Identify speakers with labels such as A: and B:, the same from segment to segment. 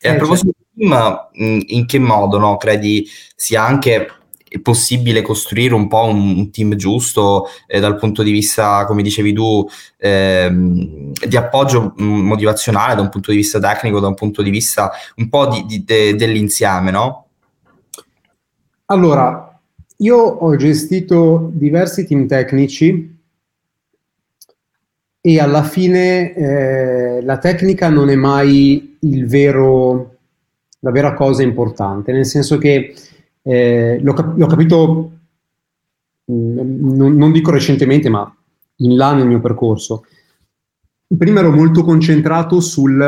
A: E a eh, proposito di team, in che modo no, credi sia anche possibile costruire un po' un, un team giusto eh, dal punto di vista, come dicevi tu, ehm, di appoggio motivazionale, da un punto di vista tecnico, da un punto di vista un po' di, di, de, dell'insieme, no?
B: Allora, io ho gestito diversi team tecnici e alla fine eh, la tecnica non è mai vero, la vera cosa importante, nel senso che eh, l'ho, cap- l'ho, capito, mh, mm, non, non, dico recentemente, ma in là nel mio percorso. Prima ero molto concentrato sul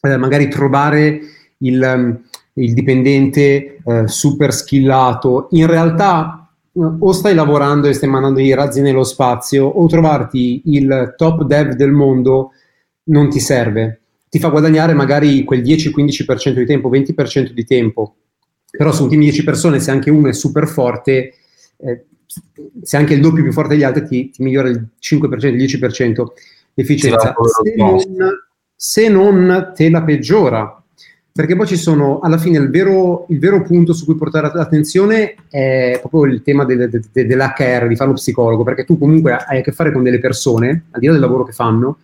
B: eh, magari trovare il, il dipendente eh, super skillato. In realtà o stai lavorando e stai mandando i razzi nello spazio o trovarti il top dev del mondo non ti serve. Ti fa guadagnare magari quel 10-15% di tempo, 20% di tempo però su un team di 10 persone, se anche uno è super forte, eh, se anche il doppio più forte degli altri, ti, ti migliora il 5%, il 10% di efficienza. Se non, se non te la peggiora, perché poi ci sono, alla fine, il vero, il vero punto su cui portare l'attenzione è proprio il tema del, del, dell'HR, di fare lo psicologo, perché tu comunque hai a che fare con delle persone, al di là del lavoro che fanno,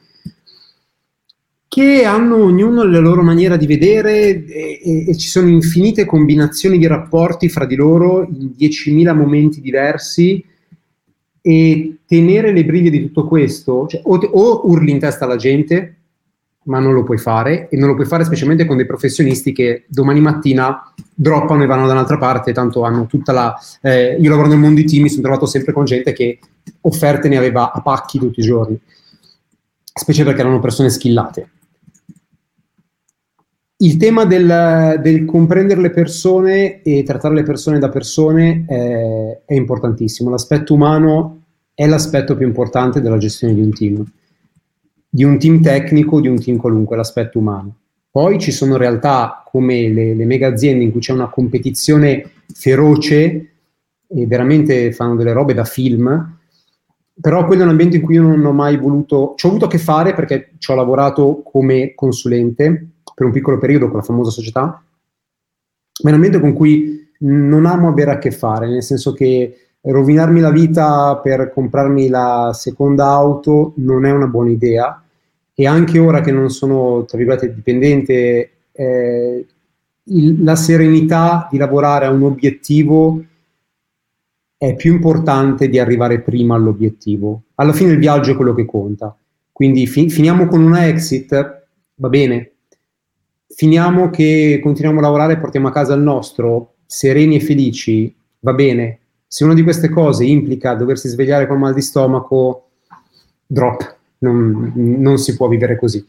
B: che hanno ognuno la loro maniera di vedere e, e, e, ci sono infinite combinazioni di rapporti fra di loro in 10.000 momenti diversi e tenere le briglie di tutto questo, cioè, o, o, urli in testa alla gente, ma non lo puoi fare e non lo puoi fare specialmente con dei professionisti che domani mattina droppano e vanno da un'altra parte, tanto hanno tutta la... Eh, io lavoro nel mondo di team, mi sono trovato sempre con gente che offerte ne aveva a pacchi tutti i giorni, specie perché erano persone skillate il tema del, del, comprendere le persone e trattare le persone da persone è, è, importantissimo. L'aspetto umano è l'aspetto più importante della gestione di un team, di un team tecnico, di un team qualunque, l'aspetto umano. Poi ci sono realtà come le, le mega aziende in cui c'è una competizione feroce e veramente fanno delle robe da film, però quello è un ambiente in cui io non ho mai voluto, ci ho avuto a che fare perché ci ho lavorato come consulente per un piccolo periodo con la famosa società, ma è un ambiente con cui non amo avere a che fare, nel senso che rovinarmi la vita per comprarmi la seconda auto non è una buona idea e anche ora che non sono, tra virgolette, dipendente, eh, il, la serenità di lavorare a un obiettivo è più importante di arrivare prima all'obiettivo. Alla fine il viaggio è quello che conta. Quindi fi- finiamo con una exit, va bene, finiamo che continuiamo a lavorare e portiamo a casa il nostro, sereni e felici, va bene. Se una di queste cose implica doversi svegliare con mal di stomaco, drop, non, non si può vivere così.